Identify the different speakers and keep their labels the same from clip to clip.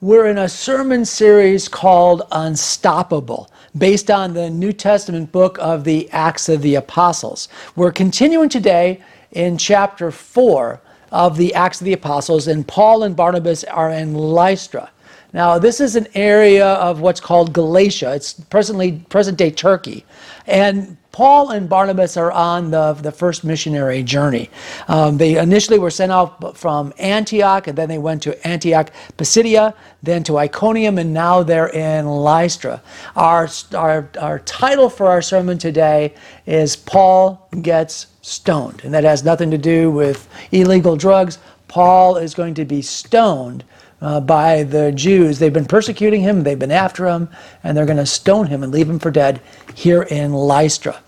Speaker 1: We're in a sermon series called Unstoppable, based on the New Testament book of the Acts of the Apostles. We're continuing today in chapter 4 of the Acts of the Apostles, and Paul and Barnabas are in Lystra. Now, this is an area of what's called Galatia. It's presently present day Turkey. And Paul and Barnabas are on the, the first missionary journey. Um, they initially were sent out from Antioch, and then they went to Antioch Pisidia, then to Iconium, and now they're in Lystra. Our, our, our title for our sermon today is Paul Gets Stoned, and that has nothing to do with illegal drugs. Paul is going to be stoned uh, by the Jews. They've been persecuting him, they've been after him, and they're going to stone him and leave him for dead here in Lystra.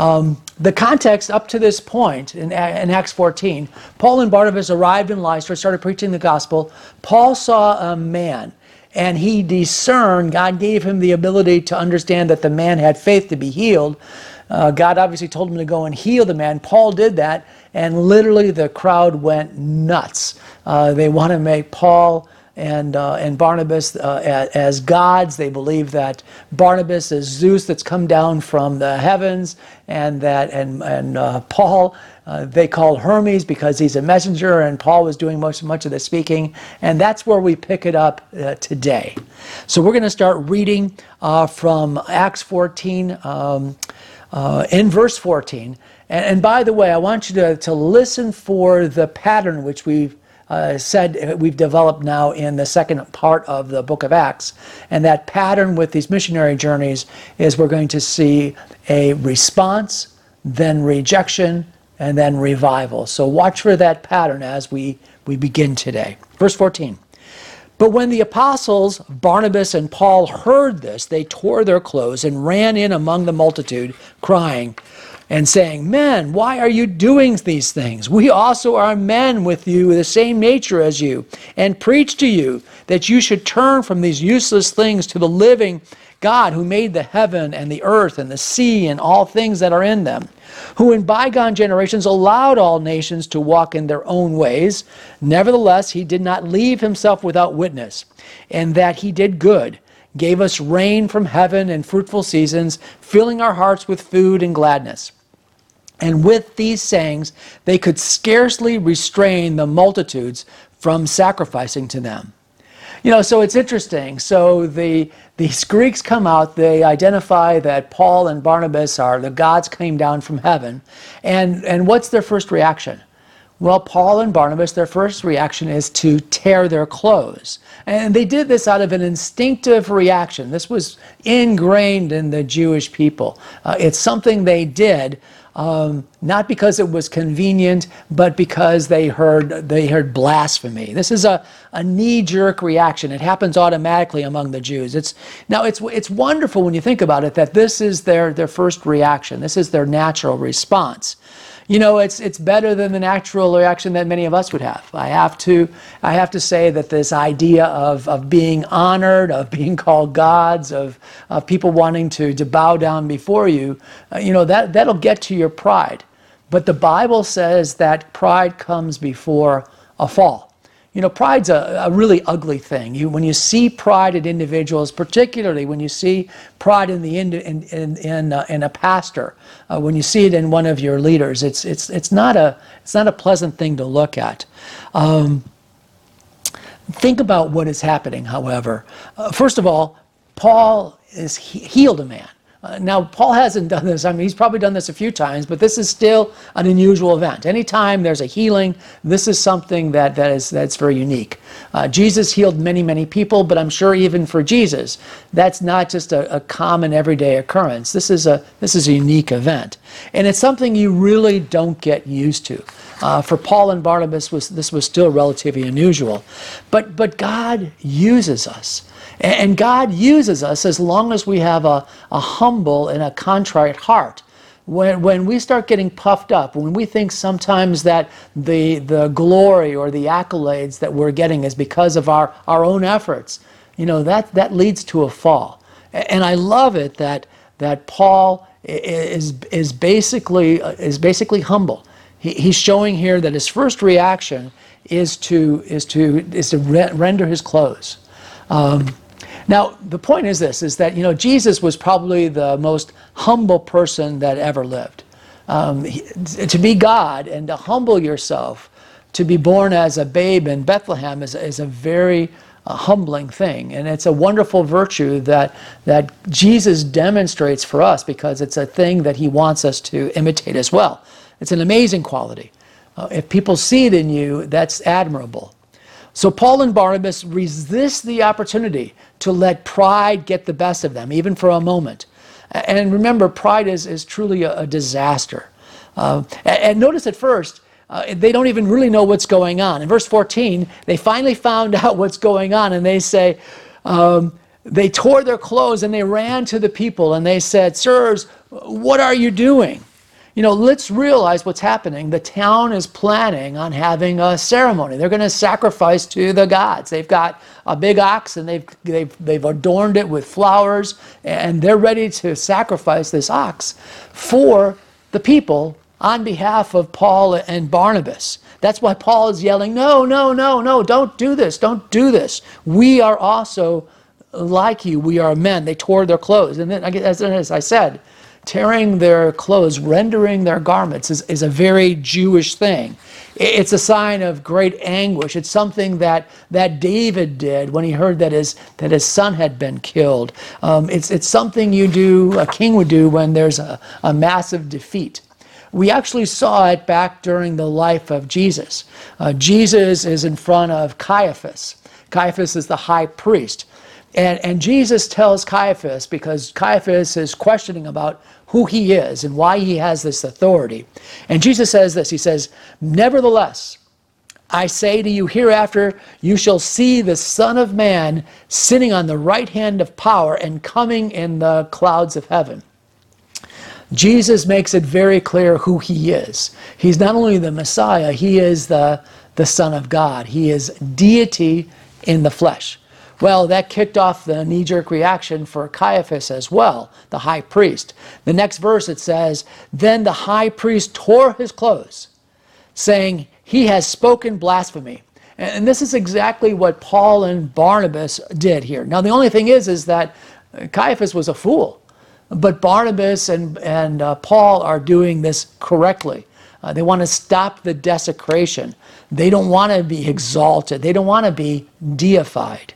Speaker 1: Um, the context up to this point in, in, Acts 14, Paul and Barnabas arrived in Lystra, started preaching the gospel. Paul saw a man and he discerned, God gave him the ability to understand that the man had faith to be healed. Uh, God obviously told him to go and heal the man. Paul did that, and literally the crowd went nuts. Uh, they want to make Paul and, uh, and Barnabas uh, as, gods. They believe that Barnabas is Zeus that's come down from the heavens, and that and, and uh, Paul uh, they call Hermes because he's a messenger, and Paul was doing much much of the speaking, and that's where we pick it up uh, today. So we're going to start reading uh, from Acts 14 um, in verse 14. And, by the way, I want you to, to listen for the pattern which we've uh, said we've developed now in the second part of the book of Acts. And that pattern with these missionary journeys is we're going to see a response, then rejection, and then revival. So watch for that pattern as we, we begin today. Verse 14. But when the apostles, Barnabas and Paul, heard this, they tore their clothes and ran in among the multitude, crying, and saying, Men, why are you doing these things? We also are men with you, the same nature as you, and preach to you that you should turn from these useless things to the living God who made the heaven and the earth and the sea and all things that are in them, who in bygone generations allowed all nations to walk in their own ways. Nevertheless, he did not leave himself without witness, and that he did good gave us rain from heaven and fruitful seasons, filling our hearts with food and gladness. And with these sayings, they could scarcely restrain the multitudes from sacrificing to them. You know, so it's interesting. So the these Greeks come out, they identify that Paul and Barnabas are the gods came down from heaven. And and what's their first reaction? Well, Paul and Barnabas, their first reaction is to tear their clothes. And they did this out of an instinctive reaction. This was ingrained in the Jewish people. Uh, it's something they did um, not because it was convenient, but because they heard they heard blasphemy. This is a, a knee-jerk reaction. It happens automatically among the Jews. It's now it's it's wonderful when you think about it that this is their their first reaction. This is their natural response you know, it's it's better than the natural reaction that many of us would have. I have to I have to say that this idea of, of being honored, of being called gods, of, of people wanting to, to bow down before you, uh, you know, that, that'll get to your pride. But the Bible says that pride comes before a fall. You know, pride's a, a really ugly thing. You, when you see pride in individuals, particularly when you see pride in, the, in, in, in, uh, in a pastor, uh, when you see it in one of your leaders, it's, it's, it's, not, a, it's not a pleasant thing to look at. Um, think about what is happening, however. Uh, first of all, Paul is he healed a man. Uh, now, Paul hasn't done this. I mean, he's probably done this a few times, but this is still an unusual event. Anytime there's a healing, this is something that, that is, that's very unique. Uh, Jesus healed many, many people, but I'm sure even for Jesus, that's not just a, a, common everyday occurrence. This is, a, this is a unique event. And it's something you really don't get used to. Uh, for Paul and Barnabas, was, this was still relatively unusual. But, but God uses us. And God uses us as long as we have a, a humble and a contrite heart. When, when we start getting puffed up, when we think sometimes that the, the glory or the accolades that we're getting is because of our, our own efforts, you know, that, that leads to a fall. And I love it that, that Paul is, is, basically, is basically humble. He, he's showing here that his first reaction is to, is to, is to render his clothes. Um, now, the point is this, is that, you know, Jesus was probably the most humble person that ever lived. Um, he, to be God and to humble yourself, to be born as a babe in Bethlehem is, is a very uh, humbling thing. And it's a wonderful virtue that, that Jesus demonstrates for us because it's a thing that he wants us to imitate as well. It's an amazing quality. Uh, if people see it in you, that's admirable. So Paul and Barnabas resist the opportunity to let pride get the best of them, even for a moment. And remember, pride is, is truly a, a disaster. Uh, and, and, notice at first, uh, they don't even really know what's going on. In verse 14, they finally found out what's going on, and they say, um, they tore their clothes and they ran to the people and they said, Sirs, what are you doing? You know, let's realize what's happening. The town is planning on having a ceremony. They're going to sacrifice to the gods. They've got a big ox and they've, they've, they've adorned it with flowers and they're ready to sacrifice this ox for the people on behalf of Paul and Barnabas. That's why Paul is yelling, No, no, no, no, don't do this, don't do this. We are also like you, we are men. They tore their clothes. And then, as I said, tearing their clothes, rendering their garments is, is a very Jewish thing. It's a sign of great anguish. It's something that, that David did when he heard that his, that his son had been killed. Um, it's, it's something you do, a king would do when there's a, a massive defeat. We actually saw it back during the life of Jesus. Uh, Jesus is in front of Caiaphas. Caiaphas is the high priest. And, and Jesus tells Caiaphas, because Caiaphas is questioning about who he is and why he has this authority. And Jesus says this He says, Nevertheless, I say to you, hereafter you shall see the Son of Man sitting on the right hand of power and coming in the clouds of heaven. Jesus makes it very clear who he is. He's not only the Messiah, he is the, the Son of God. He is deity in the flesh. Well, that kicked off the knee jerk reaction for Caiaphas as well, the high priest. The next verse it says, Then the high priest tore his clothes, saying, He has spoken blasphemy. And this is exactly what Paul and Barnabas did here. Now, the only thing is, is that Caiaphas was a fool, but Barnabas and, and uh, Paul are doing this correctly. Uh, they want to stop the desecration. They don't want to be exalted. They don't want to be deified.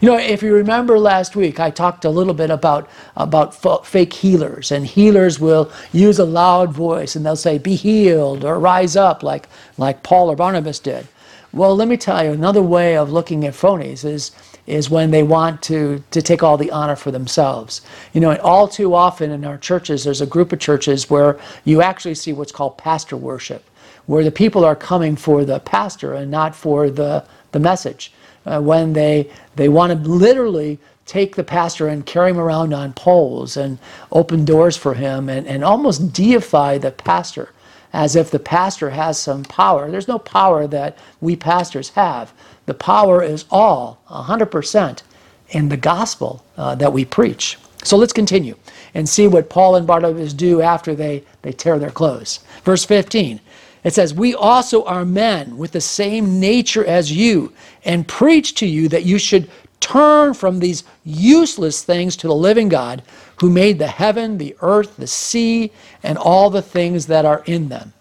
Speaker 1: You know, if you remember last week, I talked a little bit about, about fake healers, and healers will use a loud voice and they'll say, Be healed or rise up, like, like Paul or Barnabas did. Well, let me tell you, another way of looking at phonies is, is when they want to, to take all the honor for themselves. You know, all too often in our churches, there's a group of churches where you actually see what's called pastor worship, where the people are coming for the pastor and not for the, the message uh, when they, they want to literally take the pastor and carry him around on poles and open doors for him and, and almost deify the pastor as if the pastor has some power. There's no power that we pastors have. The power is all 100% in the gospel uh, that we preach. So let's continue and see what Paul and Barnabas do after they, they tear their clothes. Verse 15 it says, We also are men with the same nature as you, and preach to you that you should turn from these useless things to the living God who made the heaven, the earth, the sea, and all the things that are in them.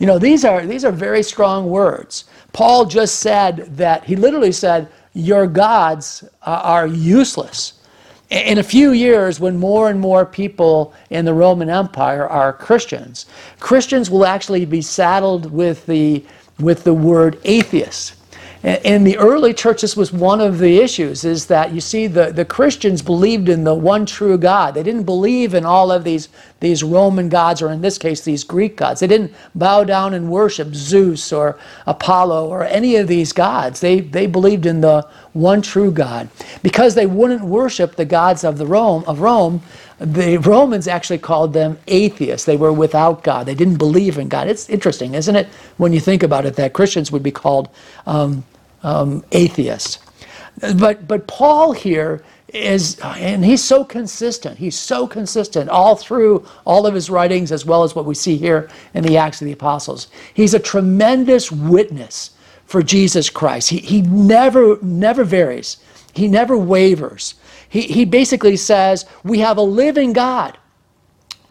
Speaker 1: You know, these are, these are very strong words. Paul just said that, he literally said, Your gods uh, are useless in a few years, when more and more people in the Roman Empire are Christians, Christians will actually be saddled with the, with the word atheist. In the early church, this was one of the issues, is that you see the, the Christians believed in the one true God. They didn't believe in all of these, these Roman gods, or in this case, these Greek gods. They didn't bow down and worship Zeus or Apollo or any of these gods. They, they believed in the one true God. Because they wouldn't worship the gods of, the Rome, of Rome, the Romans actually called them atheists. They were without God. They didn't believe in God. It's interesting, isn't it, when you think about it, that Christians would be called um, um, atheists. But, but Paul here is, and he's so consistent. He's so consistent all through all of his writings, as well as what we see here in the Acts of the Apostles. He's a tremendous witness for Jesus Christ. He, he never, never varies, he never wavers. He, he basically says, We have a living God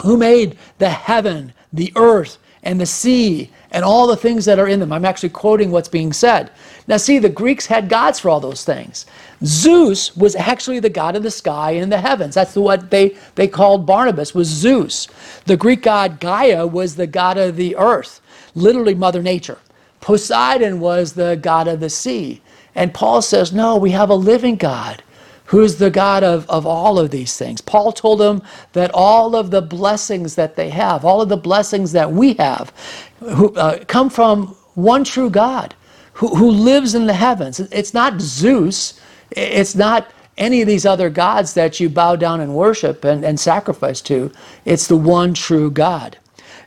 Speaker 1: who made the heaven, the earth, and the sea, and all the things that are in them. I'm actually quoting what's being said. Now, see, the Greeks had gods for all those things. Zeus was actually the god of the sky and the heavens. That's what they, they called Barnabas, was Zeus. The Greek god Gaia was the god of the earth, literally Mother Nature. Poseidon was the god of the sea. And Paul says, no, we have a living God who's the God of, of all of these things. Paul told them that all of the blessings that they have, all of the blessings that we have, who, uh, come from one true God who, who lives in the heavens. It's not Zeus, it's not any of these other gods that you bow down and worship and, and sacrifice to. It's the one true God.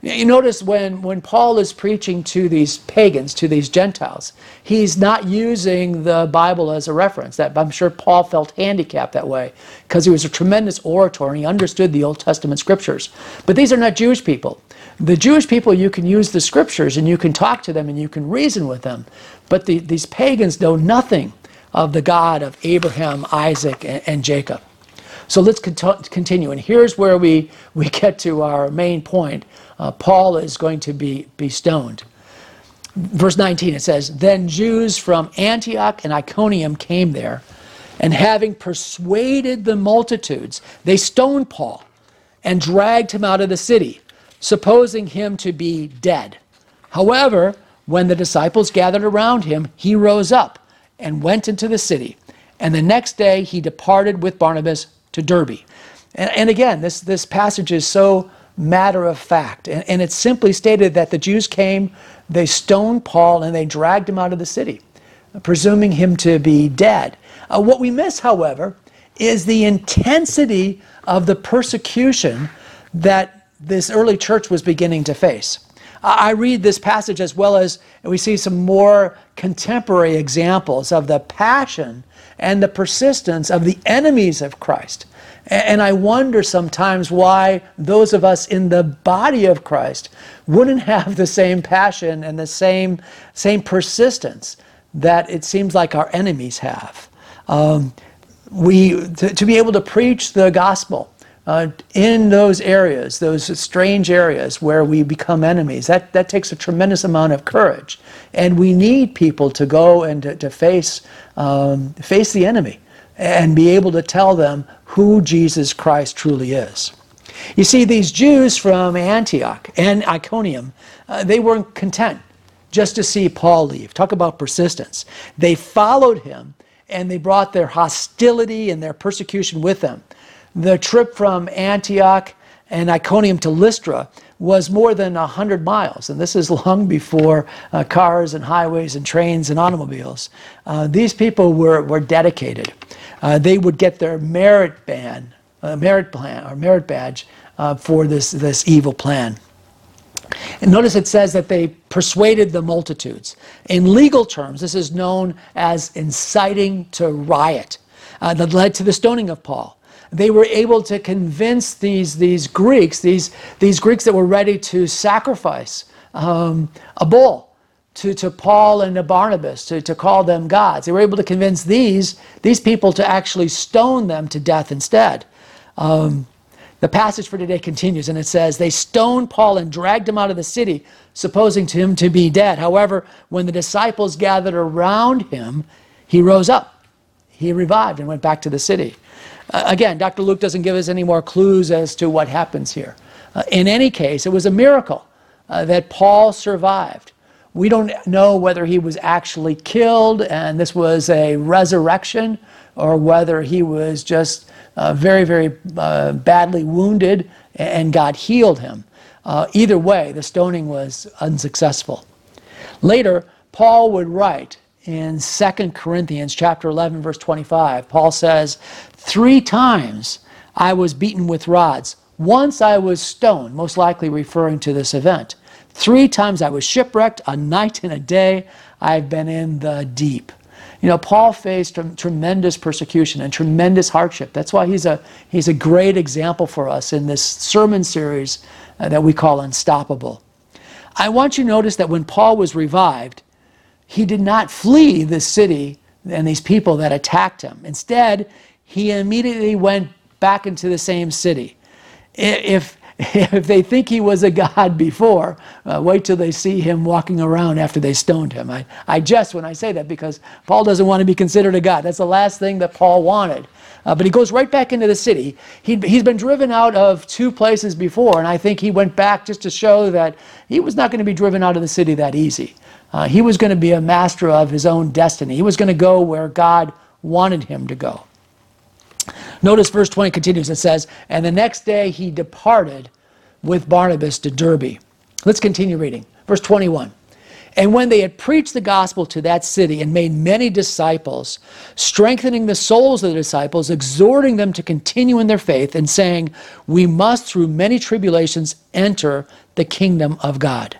Speaker 1: You notice when, when Paul is preaching to these pagans, to these Gentiles, he's not using the Bible as a reference. That I'm sure Paul felt handicapped that way because he was a tremendous orator and he understood the Old Testament scriptures. But these are not Jewish people. The Jewish people, you can use the scriptures and you can talk to them and you can reason with them. But the, these pagans know nothing of the God of Abraham, Isaac, and, and Jacob. So let's continue. And here's where we, we get to our main point uh, Paul is going to be, be stoned. Verse 19, it says, Then Jews from Antioch and Iconium came there, and having persuaded the multitudes, they stoned Paul and dragged him out of the city, supposing him to be dead. However, when the disciples gathered around him, he rose up and went into the city. And the next day he departed with Barnabas to Derbe. And, and again, this, this passage is so matter of fact. And, and it's simply stated that the Jews came, they stoned Paul, and they dragged him out of the city, presuming him to be dead. Uh, what we miss, however, is the intensity of the persecution that this early church was beginning to face. I read this passage as well as we see some more contemporary examples of the passion and the persistence of the enemies of Christ and I wonder sometimes why those of us in the body of Christ wouldn't have the same passion and the same, same persistence that it seems like our enemies have. Um, we, to, to, be able to preach the gospel uh, in those areas, those strange areas where we become enemies, that, that takes a tremendous amount of courage. And we need people to go and to, to face, um, face the enemy and be able to tell them who Jesus Christ truly is. You see, these Jews from Antioch and Iconium, uh, they weren't content just to see Paul leave. Talk about persistence. They followed him and they brought their hostility and their persecution with them. The trip from Antioch and Iconium to Lystra was more than 100 miles, and this is long before uh, cars and highways and trains and automobiles. Uh, these people were, were dedicated uh, they would get their merit ban, uh, merit plan or merit badge uh, for this, this evil plan. And notice it says that they persuaded the multitudes. In legal terms, this is known as inciting to riot uh, that led to the stoning of Paul. They were able to convince these, these Greeks, these, these Greeks that were ready to sacrifice um, a bull to, to Paul and to Barnabas to, to call them gods. They were able to convince these, these people to actually stone them to death instead. Um, the passage for today continues and it says, They stoned Paul and dragged him out of the city, supposing him to be dead. However, when the disciples gathered around him, he rose up. He revived and went back to the city. Uh, again, Dr. Luke doesn't give us any more clues as to what happens here. Uh, in any case, it was a miracle uh, that Paul survived. We don't know whether he was actually killed and this was a resurrection or whether he was just uh, very, very uh, badly wounded and God healed him. Either way, the stoning was unsuccessful. Later, Paul would write in 2 Corinthians chapter 11 verse 25. Paul says, "3 times I was beaten with rods. Once I was stoned, most likely referring to this event. Three times I was shipwrecked, a night and a day I've been in the deep." You know, Paul faced tremendous persecution and tremendous hardship. That's why he's a, he's a great example for us in this sermon series uh, that we call Unstoppable. I want you to notice that when Paul was revived, he did not flee the city and these people that attacked him. Instead, he immediately went back into the same city. If, if they think he was a god before, uh, wait till they see him walking around after they stoned him. I, I jest when I say that because Paul doesn't want to be considered a god. That's the last thing that Paul wanted. Uh, but he goes right back into the city. he he's been driven out of two places before, and I think he went back just to show that he was not going to be driven out of the city that easy. Uh, he was going to be a master of his own destiny. He was going to go where God wanted him to go. Notice verse 20 continues. It says, And the next day he departed with Barnabas to Derbe. Let's continue reading. Verse 21. And when they had preached the gospel to that city and made many disciples, strengthening the souls of the disciples, exhorting them to continue in their faith, and saying, We must through many tribulations enter the kingdom of God.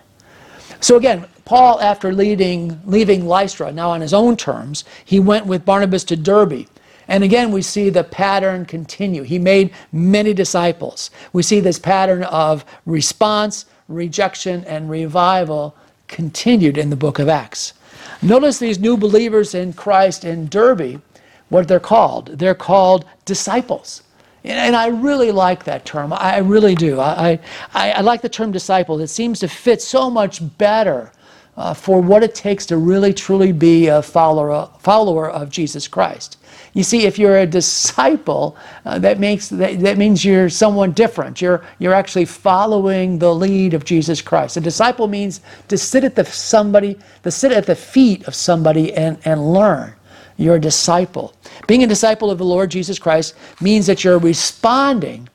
Speaker 1: So again, Paul, after leading, leaving Lystra, now on his own terms, he went with Barnabas to Derbe. And again, we see the pattern continue. He made many disciples. We see this pattern of response, rejection, and revival continued in the book of Acts. Notice these new believers in Christ in Derbe, what they're called. They're called disciples. And I really like that term. I really do. I, I, I like the term disciple. It seems to fit so much better uh, for what it takes to really truly be a follower, follower of Jesus Christ. You see, if you're a disciple, uh, that makes that, that means you're someone different. You're you're actually following the lead of Jesus Christ. A disciple means to sit at the somebody, to sit at the feet of somebody and, and learn. You're a disciple. Being a disciple of the Lord Jesus Christ means that you're responding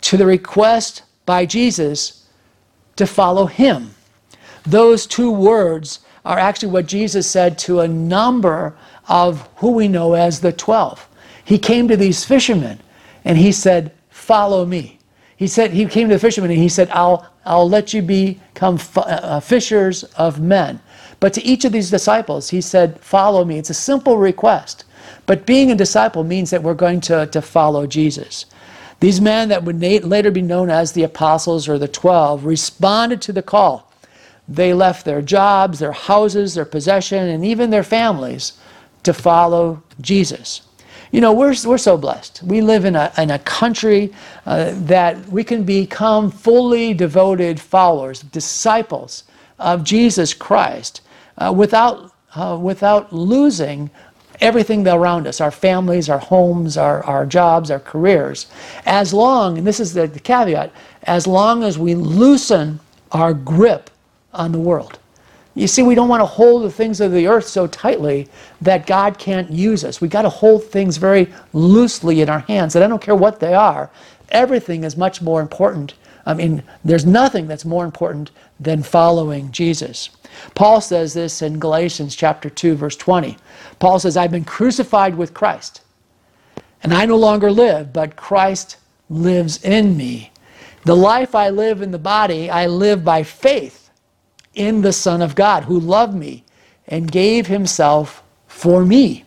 Speaker 1: to the request by Jesus to follow him. Those two words are actually what Jesus said to a number of who we know as the 12. He came to these fishermen and he said, Follow me. He said, He came to the fishermen and he said, I'll, I'll let you become uh, uh, fishers of men. But to each of these disciples, he said, Follow me. It's a simple request. But being a disciple means that we're going to, to follow Jesus. These men that would later be known as the apostles or the 12 responded to the call. They left their jobs, their houses, their possession, and even their families to follow Jesus. You know, we're, we're so blessed. We live in a, in a country uh, that we can become fully devoted followers, disciples of Jesus Christ uh, without, uh, without losing everything around us our families, our homes, our, our jobs, our careers. As long, and this is the, the caveat, as long as we loosen our grip on the world. You see, we don't want to hold the things of the earth so tightly that God can't use us. We've got to hold things very loosely in our hands, and I don't care what they are. Everything is much more important. I mean, there's nothing that's more important than following Jesus. Paul says this in Galatians chapter 2 verse 20. Paul says, "I've been crucified with Christ, and I no longer live, but Christ lives in me. The life I live in the body, I live by faith in the Son of God who loved me and gave himself for me.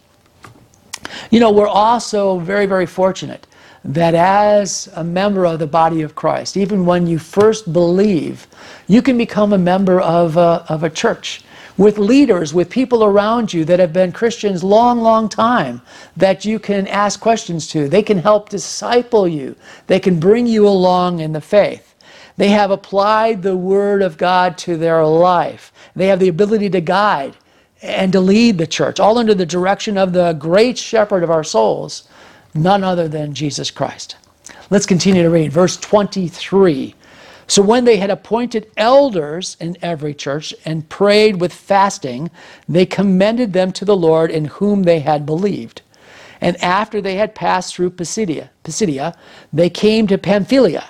Speaker 1: You know, we're also very, very fortunate that as a member of the body of Christ, even when you first believe, you can become a member of a, of a church with leaders, with people around you that have been Christians long, long time that you can ask questions to. They can help disciple you. They can bring you along in the faith. They have applied the Word of God to their life. They have the ability to guide and to lead the church, all under the direction of the great shepherd of our souls, none other than Jesus Christ. Let's continue to read. Verse 23. So when they had appointed elders in every church and prayed with fasting, they commended them to the Lord in whom they had believed. And after they had passed through Pisidia, Pisidia they came to Pamphylia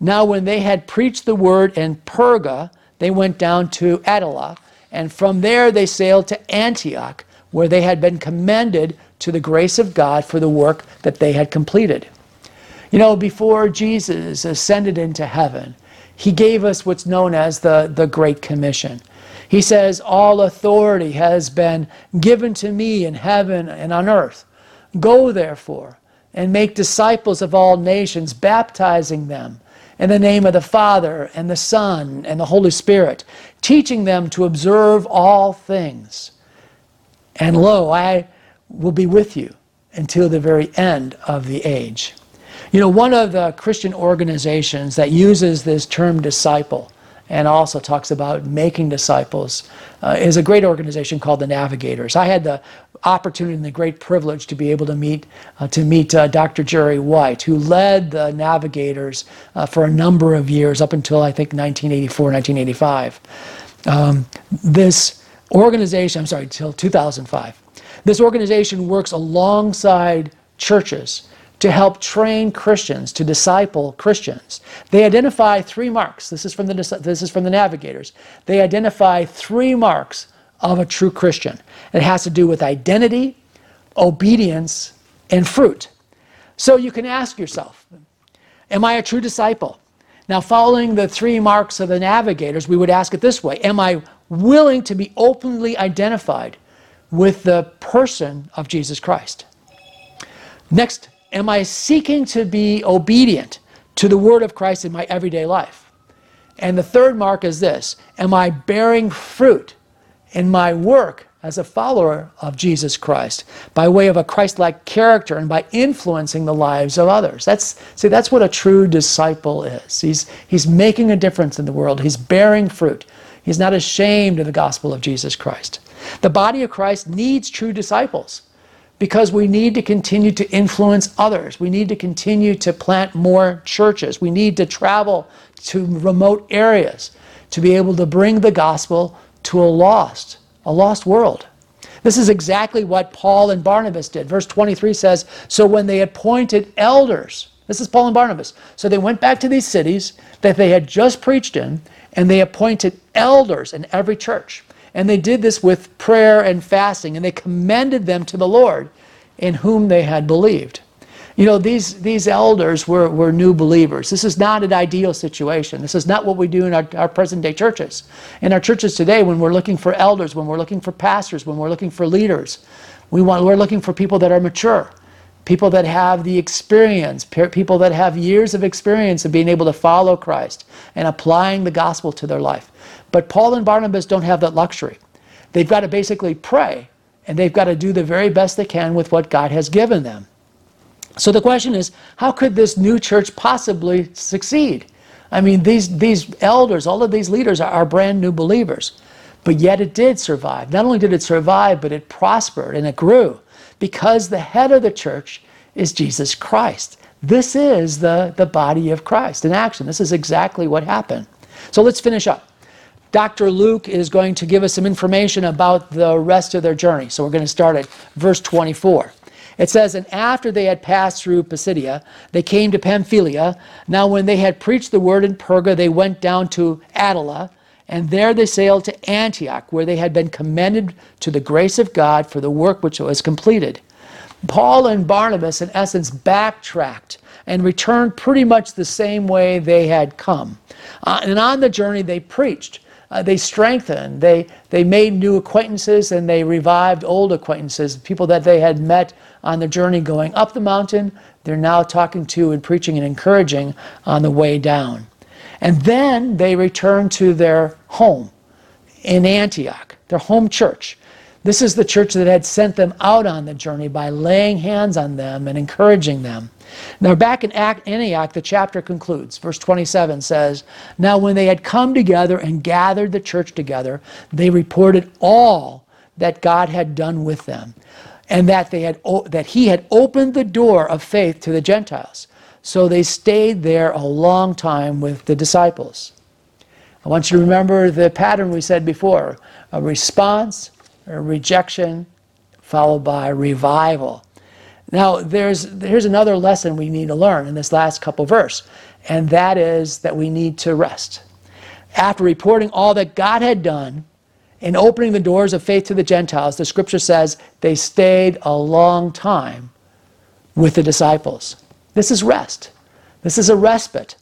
Speaker 1: Now, when they had preached the word in Perga, they went down to Attalia, and from there they sailed to Antioch, where they had been commended to the grace of God for the work that they had completed. You know, before Jesus ascended into heaven, he gave us what's known as the, the Great Commission. He says, All authority has been given to me in heaven and on earth. Go, therefore, and make disciples of all nations, baptizing them in the name of the Father and the Son and the Holy Spirit, teaching them to observe all things. And lo, I will be with you until the very end of the age. You know, one of the Christian organizations that uses this term disciple and also talks about making disciples uh, is a great organization called the Navigators. I had the opportunity and the great privilege to be able to meet uh, to meet uh, Dr. Jerry White, who led the Navigators uh, for a number of years up until I think 1984, 1985. Um, this organization, I'm sorry, till 2005. This organization works alongside churches to help train Christians, to disciple Christians. They identify three marks. This is from the, this is from the navigators. They identify three marks of a true Christian. It has to do with identity, obedience, and fruit. So you can ask yourself, am I a true disciple? Now, following the three marks of the navigators, we would ask it this way Am I willing to be openly identified with the person of Jesus Christ? Next am I seeking to be obedient to the word of Christ in my everyday life? And the third mark is this Am I bearing fruit in my work as a follower of Jesus Christ by way of a Christ like character and by influencing the lives of others? That's, see, that's what a true disciple is. He's, he's making a difference in the world, he's bearing fruit. He's not ashamed of the gospel of Jesus Christ. The body of Christ needs true disciples because we need to continue to influence others. We need to continue to plant more churches. We need to travel to remote areas to be able to bring the gospel to a lost, a lost world. This is exactly what Paul and Barnabas did. Verse 23 says, So when they appointed elders, this is Paul and Barnabas. So they went back to these cities that they had just preached in, and they appointed elders in every church. And they did this with prayer and fasting, and they commended them to the Lord in whom they had believed. You know, these, these elders were, were new believers. This is not an ideal situation. This is not what we do in our, our present day churches. In our churches today, when we're looking for elders, when we're looking for pastors, when we're looking for leaders, we want, we're looking for people that are mature, people that have the experience, people that have years of experience of being able to follow Christ and applying the gospel to their life. But Paul and Barnabas don't have that luxury. They've got to basically pray and they've got to do the very best they can with what God has given them. So the question is, how could this new church possibly succeed? I mean, these, these elders, all of these leaders are, are brand new believers. But yet it did survive. Not only did it survive, but it prospered and it grew because the head of the church is Jesus Christ. This is the, the body of Christ in action. This is exactly what happened. So let's finish up. Dr. Luke is going to give us some information about the rest of their journey. So we're going to start at verse 24. It says, And after they had passed through Pisidia, they came to Pamphylia. Now, when they had preached the word in Perga, they went down to Attalia, and there they sailed to Antioch, where they had been commended to the grace of God for the work which was completed. Paul and Barnabas, in essence, backtracked and returned pretty much the same way they had come. Uh, and on the journey, they preached uh, they strengthened, they, they made new acquaintances, and they revived old acquaintances, people that they had met on the journey going up the mountain. They're now talking to and preaching and encouraging on the way down. And then they returned to their home in Antioch, their home church. This is the church that had sent them out on the journey by laying hands on them and encouraging them. Now, back in Antioch, the chapter concludes. Verse 27 says, Now, when they had come together and gathered the church together, they reported all that God had done with them, and that, they had, that He had opened the door of faith to the Gentiles. So they stayed there a long time with the disciples. I want you to remember the pattern we said before a response, rejection, followed by revival. Now, there's here's another lesson we need to learn in this last couple verse, and that is that we need to rest. After reporting all that God had done in opening the doors of faith to the Gentiles, the scripture says they stayed a long time with the disciples. This is rest. This is a respite.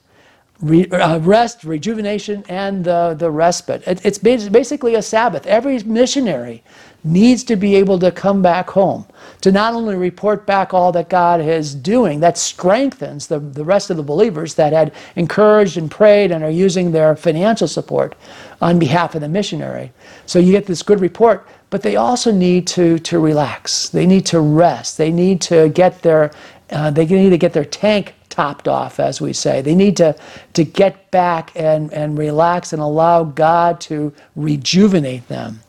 Speaker 1: Re, uh, rest, rejuvenation, and the, the respite. It, it's basically a Sabbath. Every missionary needs to be able to come back home to not only report back all that God is doing, that strengthens the, the rest of the believers that had encouraged and prayed and are using their financial support on behalf of the missionary. So you get this good report, but they also need to, to relax. They need to rest. They need to get their, uh, they need to get their tank topped off, as we say. They need to, to get back and, and relax and allow God to rejuvenate them.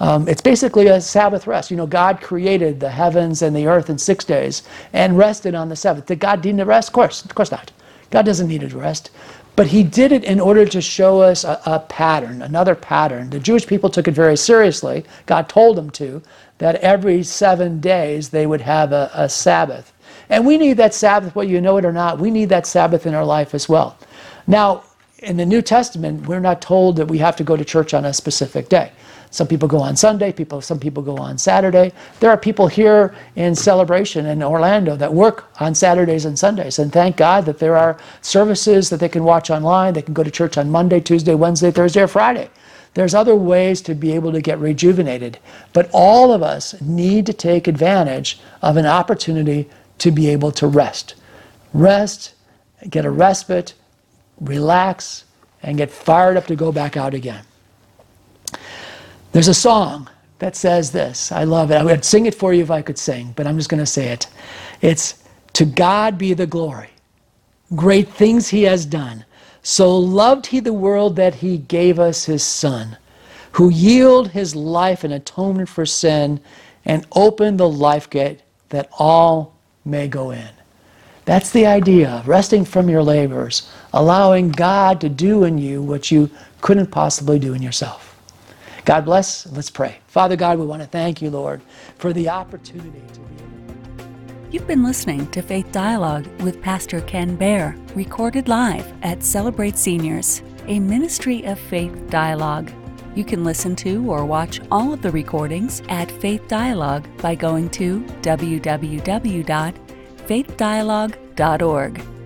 Speaker 1: Um, it's basically a Sabbath rest. You know, God created the heavens and the earth in six days and rested on the seventh. Did God need to rest? Of course, of course not. God doesn't need to rest. But he did it in order to show us a, a, pattern, another pattern. The Jewish people took it very seriously. God told them to, that every seven days they would have a, a Sabbath. And we need that Sabbath, whether you know it or not, we need that Sabbath in our life as well. Now, in the New Testament, we're not told that we have to go to church on a specific day. Some people go on Sunday, people, some people go on Saturday. There are people here in Celebration in Orlando that work on Saturdays and Sundays. And thank God that there are services that they can watch online. They can go to church on Monday, Tuesday, Wednesday, Thursday, or Friday. There's other ways to be able to get rejuvenated. But all of us need to take advantage of an opportunity to be able to rest. Rest, get a respite, relax, and get fired up to go back out again. There's a song that says this. I love it. I would sing it for you if I could sing, but I'm just going to say it. It's To God be the glory. Great things he has done. So loved he the world that he gave us his son, who yielded his life in atonement for sin and opened the life gate that all may go in. That's the idea, of resting from your labors, allowing God to do in you what you couldn't possibly do in yourself. God bless. Let's pray. Father God, we want to thank you, Lord, for the opportunity to be.
Speaker 2: You've been listening to Faith Dialogue with Pastor Ken Baer, recorded live at Celebrate Seniors, a ministry of Faith Dialogue. You can listen to or watch all of the recordings at Faith Dialogue by going to www.faithdialogue.org.